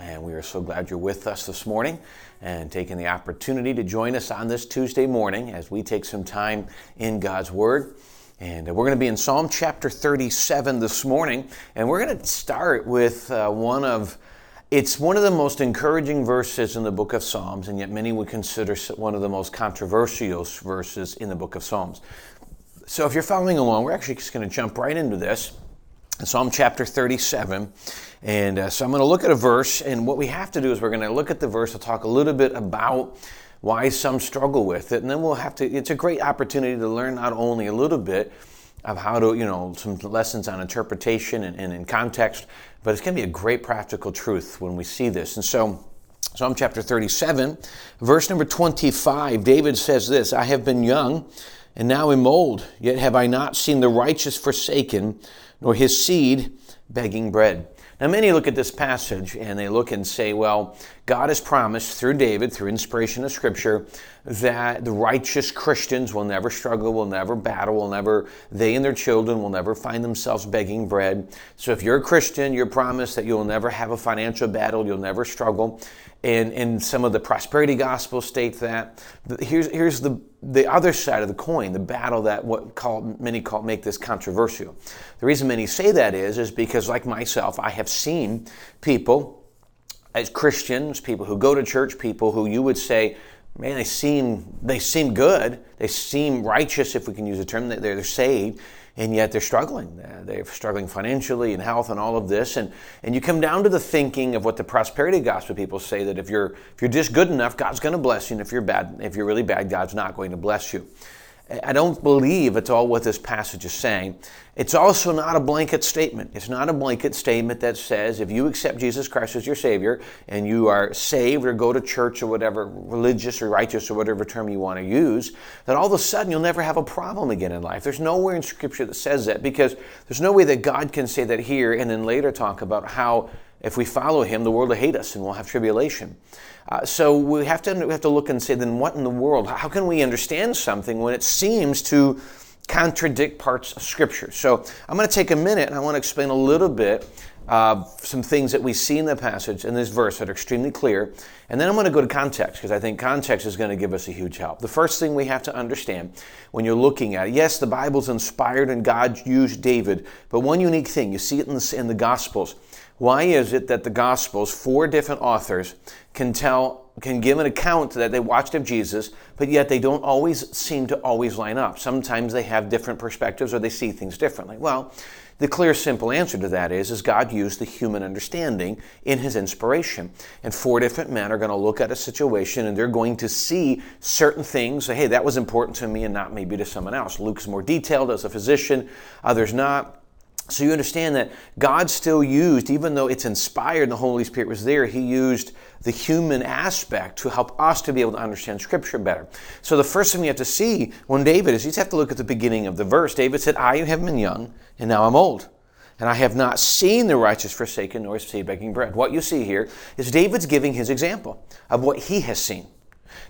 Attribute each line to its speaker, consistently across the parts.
Speaker 1: And we are so glad you're with us this morning and taking the opportunity to join us on this Tuesday morning as we take some time in God's Word. And we're going to be in Psalm chapter 37 this morning, and we're going to start with uh, one of it's one of the most encouraging verses in the book of Psalms, and yet many would consider one of the most controversial verses in the book of Psalms. So if you're following along, we're actually just going to jump right into this. Psalm chapter 37. And uh, so I'm going to look at a verse, and what we have to do is we're going to look at the verse, and talk a little bit about why some struggle with it, and then we'll have to, it's a great opportunity to learn not only a little bit of how to, you know, some lessons on interpretation and, and in context, but it's going to be a great practical truth when we see this. And so, Psalm chapter 37, verse number 25, David says this I have been young and now am old, yet have I not seen the righteous forsaken, nor his seed begging bread. Now, many look at this passage and they look and say, well, God has promised through David, through inspiration of Scripture, that the righteous Christians will never struggle, will never battle, will never, they and their children will never find themselves begging bread. So if you're a Christian, you're promised that you'll never have a financial battle, you'll never struggle. And, and some of the prosperity gospels state that. Here's, here's the, the other side of the coin, the battle that what call, many call make this controversial. The reason many say that is, is because like myself, I have seen people as Christians, people who go to church, people who you would say, man, they seem they seem good, they seem righteous, if we can use a term. They're, they're saved, and yet they're struggling. Uh, they're struggling financially and health and all of this. And, and you come down to the thinking of what the prosperity gospel people say that if you're, if you're just good enough, God's going to bless you. And if you're bad, if you're really bad, God's not going to bless you. I don't believe it's all what this passage is saying. It's also not a blanket statement. It's not a blanket statement that says if you accept Jesus Christ as your Savior and you are saved or go to church or whatever, religious or righteous or whatever term you want to use, that all of a sudden you'll never have a problem again in life. There's nowhere in Scripture that says that because there's no way that God can say that here and then later talk about how if we follow Him, the world will hate us and we'll have tribulation. Uh, so we have to we have to look and say, then what in the world? How can we understand something when it seems to contradict parts of Scripture? So I'm going to take a minute and I want to explain a little bit uh, some things that we see in the passage in this verse that are extremely clear. And then I'm going to go to context because I think context is going to give us a huge help. The first thing we have to understand when you're looking at it, yes, the Bible's inspired and God used David, but one unique thing, you see it in the, in the Gospels. Why is it that the Gospels, four different authors, can tell can give an account that they watched of Jesus, but yet they don't always seem to always line up. Sometimes they have different perspectives or they see things differently. Well, the clear, simple answer to that is, is God used the human understanding in his inspiration. And four different men are going to look at a situation and they're going to see certain things. Say, hey, that was important to me and not maybe to someone else. Luke's more detailed as a physician, others not. So you understand that God still used, even though it's inspired the Holy Spirit was there, He used the human aspect to help us to be able to understand Scripture better. So the first thing you have to see when David is you have to look at the beginning of the verse. David said, I have been young, and now I'm old. And I have not seen the righteous forsaken, nor seed begging bread. What you see here is David's giving his example of what he has seen.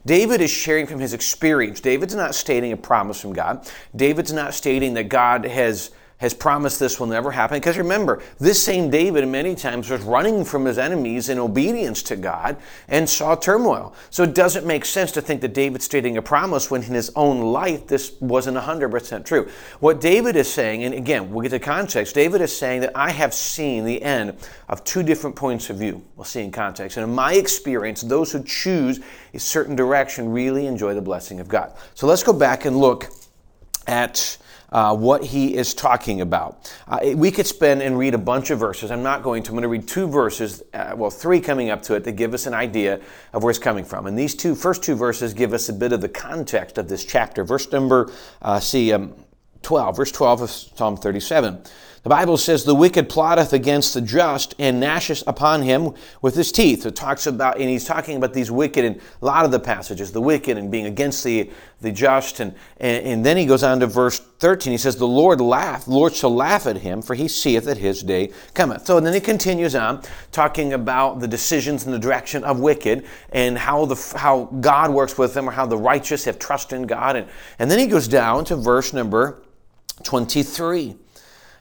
Speaker 1: David is sharing from his experience. David's not stating a promise from God. David's not stating that God has has promised this will never happen. Because remember, this same David many times was running from his enemies in obedience to God and saw turmoil. So it doesn't make sense to think that David's stating a promise when in his own life this wasn't 100% true. What David is saying, and again, we'll get to context, David is saying that I have seen the end of two different points of view. We'll see in context. And in my experience, those who choose a certain direction really enjoy the blessing of God. So let's go back and look at uh, what he is talking about. Uh, we could spend and read a bunch of verses. I'm not going to. I'm going to read two verses, uh, well, three coming up to it, that give us an idea of where it's coming from. And these two first two verses give us a bit of the context of this chapter. Verse number, uh, see, um, 12, verse 12 of Psalm 37. The Bible says, The wicked plotteth against the just and gnasheth upon him with his teeth. It talks about, and he's talking about these wicked in a lot of the passages, the wicked and being against the, the just. And, and, and then he goes on to verse 13. He says, The Lord laugh, the Lord shall laugh at him, for he seeth that his day cometh. So then he continues on, talking about the decisions and the direction of wicked and how, the, how God works with them or how the righteous have trust in God. And, and then he goes down to verse number 23.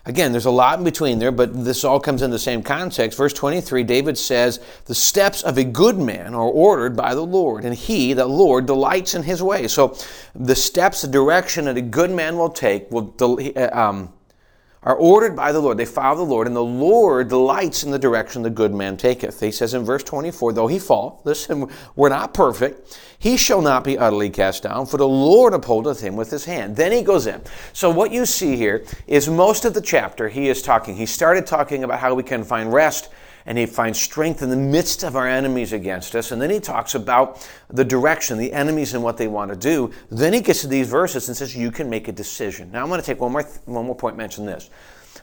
Speaker 1: Again, there's a lot in between there, but this all comes in the same context. Verse 23, David says, The steps of a good man are ordered by the Lord, and he, the Lord, delights in his way. So the steps, the direction that a good man will take will, um, are ordered by the Lord. They follow the Lord, and the Lord delights in the direction the good man taketh. He says in verse 24, Though he fall, listen, we're not perfect, he shall not be utterly cast down, for the Lord upholdeth him with his hand. Then he goes in. So what you see here is most of the chapter he is talking. He started talking about how we can find rest and he finds strength in the midst of our enemies against us. And then he talks about the direction, the enemies and what they want to do. Then he gets to these verses and says, You can make a decision. Now I'm going to take one more, one more point, mention this.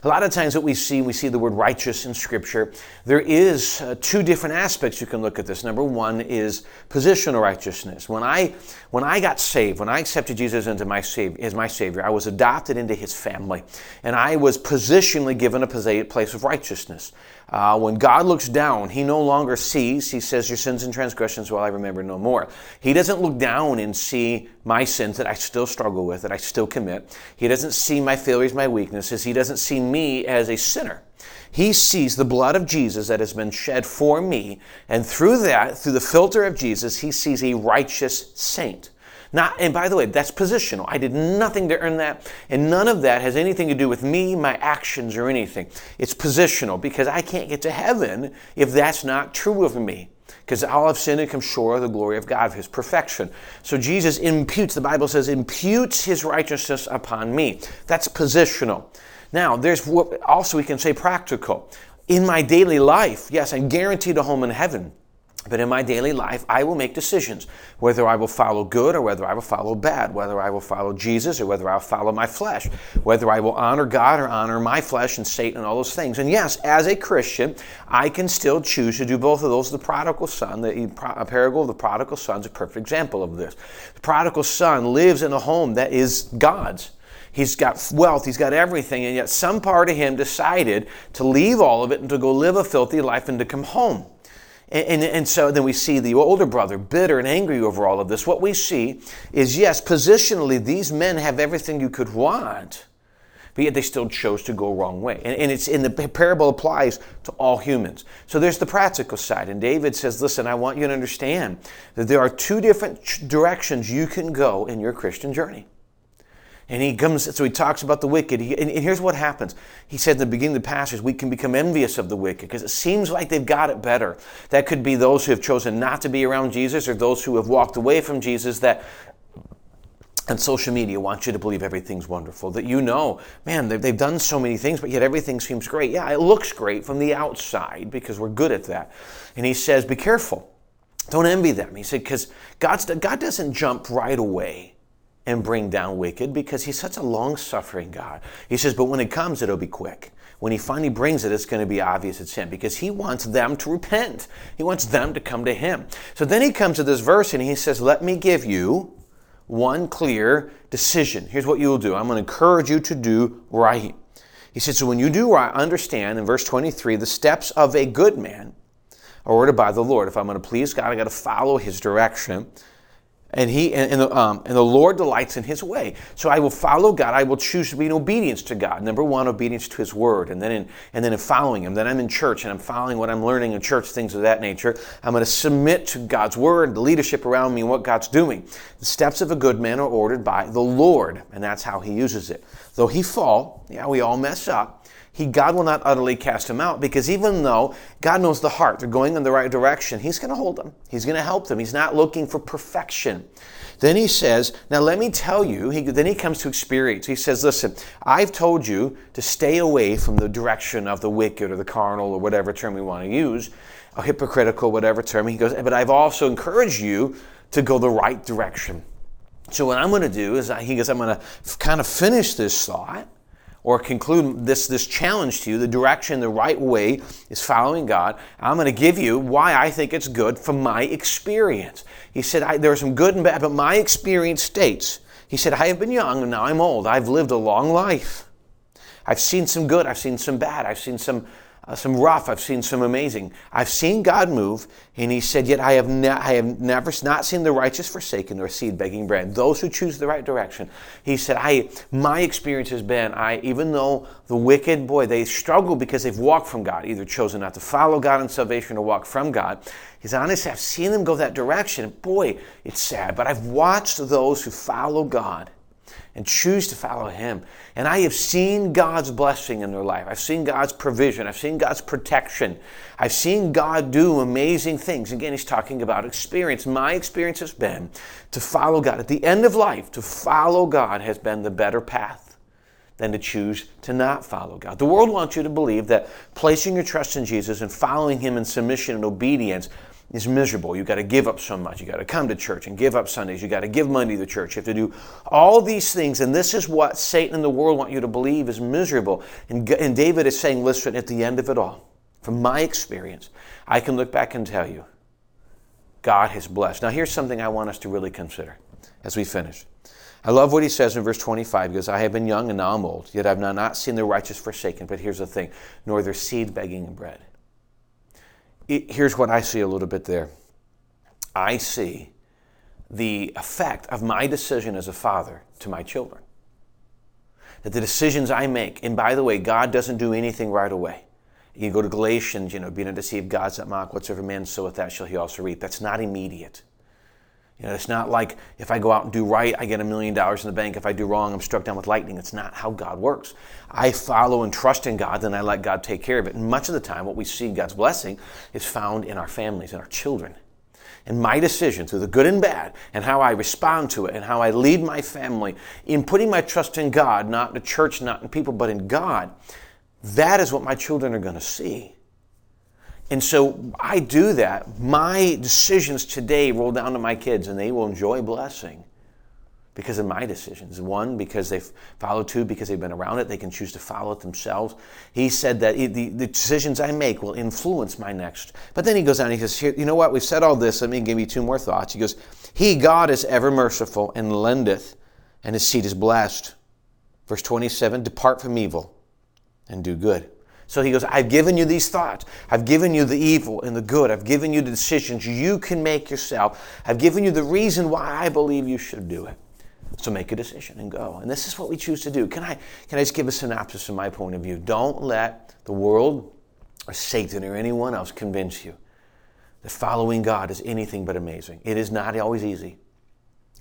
Speaker 1: A lot of times, what we see, we see the word righteous in Scripture. There is uh, two different aspects you can look at this. Number one is positional righteousness. When I when I got saved, when I accepted Jesus into my savior, as my Savior, I was adopted into His family, and I was positionally given a place of righteousness. Uh, when God looks down, He no longer sees. He says, "Your sins and transgressions will I remember no more." He doesn't look down and see my sins that I still struggle with, that I still commit. He doesn't see my failures, my weaknesses. He doesn't see me as a sinner. He sees the blood of Jesus that has been shed for me, and through that, through the filter of Jesus, he sees a righteous saint. Not, and by the way, that's positional. I did nothing to earn that, and none of that has anything to do with me, my actions, or anything. It's positional because I can't get to heaven if that's not true of me because all have sinned and come short of the glory of God, of His perfection. So Jesus imputes, the Bible says, imputes His righteousness upon me. That's positional. Now, there's also we can say practical. In my daily life, yes, I'm guaranteed a home in heaven. But in my daily life, I will make decisions whether I will follow good or whether I will follow bad, whether I will follow Jesus or whether I'll follow my flesh, whether I will honor God or honor my flesh and Satan and all those things. And yes, as a Christian, I can still choose to do both of those. The prodigal son, the parable of the prodigal son is a perfect example of this. The prodigal son lives in a home that is God's. He's got wealth, he's got everything, and yet some part of him decided to leave all of it and to go live a filthy life and to come home. And, and, and, so then we see the older brother bitter and angry over all of this. What we see is yes, positionally, these men have everything you could want, but yet they still chose to go wrong way. And, and it's in the parable applies to all humans. So there's the practical side. And David says, listen, I want you to understand that there are two different directions you can go in your Christian journey. And he comes, so he talks about the wicked. He, and, and, here's what happens. He said in the beginning of the passage, we can become envious of the wicked because it seems like they've got it better. That could be those who have chosen not to be around Jesus or those who have walked away from Jesus that and social media want you to believe everything's wonderful. That you know, man, they've, they've done so many things, but yet everything seems great. Yeah, it looks great from the outside because we're good at that. And he says, be careful. Don't envy them. He said, because God doesn't jump right away and bring down wicked because he's such a long suffering God. He says, but when it comes, it'll be quick. When he finally brings it, it's going to be obvious it's him because he wants them to repent. He wants them to come to him. So then he comes to this verse and he says, Let me give you one clear decision. Here's what you will do I'm going to encourage you to do right. He said, So when you do right, understand in verse 23 the steps of a good man are ordered by the Lord. If I'm going to please God, I got to follow his direction and he and, and, the, um, and the lord delights in his way. So i will follow god. I will choose to be in obedience to god. Number one obedience to his word. And then in and then in following him. Then i'm in church and i'm following what i'm learning in church things of that nature. I'm going to submit to god's word the leadership around me and what god's doing. The steps of a good man are ordered by the lord and that's how he uses it. Though he fall yeah we all mess up he, God will not utterly cast him out because even though God knows the heart, they're going in the right direction, He's going to hold them. He's going to help them. He's not looking for perfection. Then he says, Now let me tell you, he, then he comes to experience. He says, Listen, I've told you to stay away from the direction of the wicked or the carnal or whatever term we want to use, a hypocritical, whatever term. He goes, But I've also encouraged you to go the right direction. So what I'm going to do is, he goes, I'm going to kind of finish this thought or conclude this, this challenge to you, the direction, the right way is following God. I'm going to give you why I think it's good from my experience. He said, There are some good and bad, but my experience states, He said, I have been young and now I'm old. I've lived a long life. I've seen some good, I've seen some bad, I've seen some uh, some rough. I've seen some amazing. I've seen God move, and He said, "Yet I have, ne- I have never not seen the righteous forsaken nor seed begging bread." Those who choose the right direction. He said, "I my experience has been, I even though the wicked, boy, they struggle because they've walked from God, either chosen not to follow God in salvation or walk from God." He's honest. I've seen them go that direction. Boy, it's sad, but I've watched those who follow God and choose to follow Him. And I have seen God's blessing in their life. I've seen God's provision. I've seen God's protection. I've seen God do amazing things. Again, He's talking about experience. My experience has been to follow God. At the end of life, to follow God has been the better path than to choose to not follow God. The world wants you to believe that placing your trust in Jesus and following Him in submission and obedience is miserable. You've got to give up so much. You've got to come to church and give up Sundays. You've got to give money to the church. You have to do all these things. And this is what Satan and the world want you to believe is miserable. And, and David is saying, listen, at the end of it all, from my experience, I can look back and tell you, God has blessed. Now, here's something I want us to really consider as we finish. I love what he says in verse 25 because I have been young and now I'm old, yet I've not seen the righteous forsaken. But here's the thing nor their seed begging bread here's what I see a little bit there. I see the effect of my decision as a father to my children. That the decisions I make, and by the way, God doesn't do anything right away. You go to Galatians, you know, being deceived, God's not mocked. Whatsoever man soweth, that shall he also reap. That's not immediate. You know, it's not like if I go out and do right, I get a million dollars in the bank. If I do wrong, I'm struck down with lightning. It's not how God works. I follow and trust in God, then I let God take care of it. And much of the time, what we see God's blessing is found in our families and our children. And my decision through the good and bad, and how I respond to it, and how I lead my family in putting my trust in God, not in the church, not in people, but in God, that is what my children are going to see. And so I do that. My decisions today roll down to my kids, and they will enjoy blessing because of my decisions. One, because they've followed. Two, because they've been around it. They can choose to follow it themselves. He said that the, the decisions I make will influence my next. But then he goes on, he says, Here, You know what? We've said all this. Let me give you two more thoughts. He goes, He, God, is ever merciful and lendeth, and his seed is blessed. Verse 27 Depart from evil and do good. So he goes, I've given you these thoughts. I've given you the evil and the good. I've given you the decisions you can make yourself. I've given you the reason why I believe you should do it. So make a decision and go. And this is what we choose to do. Can I, can I just give a synopsis from my point of view? Don't let the world or Satan or anyone else convince you that following God is anything but amazing. It is not always easy.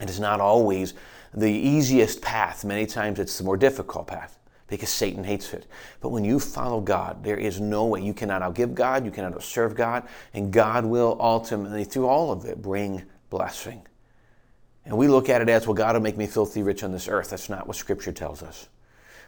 Speaker 1: It is not always the easiest path. Many times it's the more difficult path because Satan hates it. But when you follow God, there is no way you cannot outgive God, you cannot serve God, and God will ultimately, through all of it, bring blessing. And we look at it as, well, God will make me filthy rich on this earth. That's not what Scripture tells us.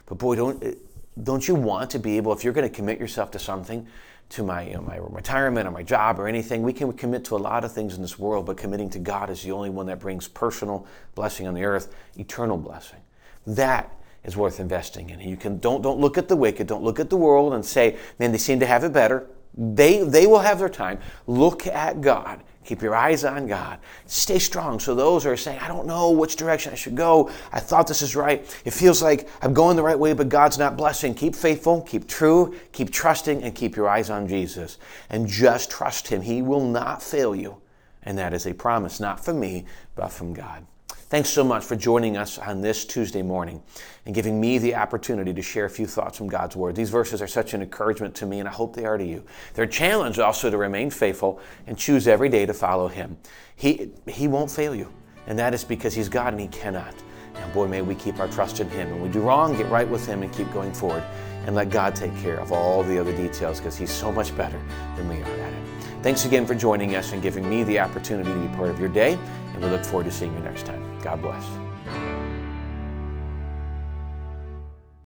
Speaker 1: But boy, don't, eh, don't you want to be able, if you're going to commit yourself to something, to my, you know, my retirement or my job or anything, we can commit to a lot of things in this world, but committing to God is the only one that brings personal blessing on the earth, eternal blessing. That is worth investing in. You can don't don't look at the wicked, don't look at the world and say, man, they seem to have it better. They they will have their time. Look at God. Keep your eyes on God. Stay strong. So those are saying, I don't know which direction I should go. I thought this is right. It feels like I'm going the right way, but God's not blessing. Keep faithful, keep true, keep trusting, and keep your eyes on Jesus. And just trust Him. He will not fail you. And that is a promise, not from me, but from God. Thanks so much for joining us on this Tuesday morning and giving me the opportunity to share a few thoughts from God's Word. These verses are such an encouragement to me, and I hope they are to you. They're a challenge also to remain faithful and choose every day to follow Him. He, he won't fail you, and that is because He's God and He cannot. And boy, may we keep our trust in Him. When we do wrong, get right with Him and keep going forward and let God take care of all the other details because He's so much better than we are at it. Thanks again for joining us and giving me the opportunity to be part of your day, and we look forward to seeing you next time. God bless.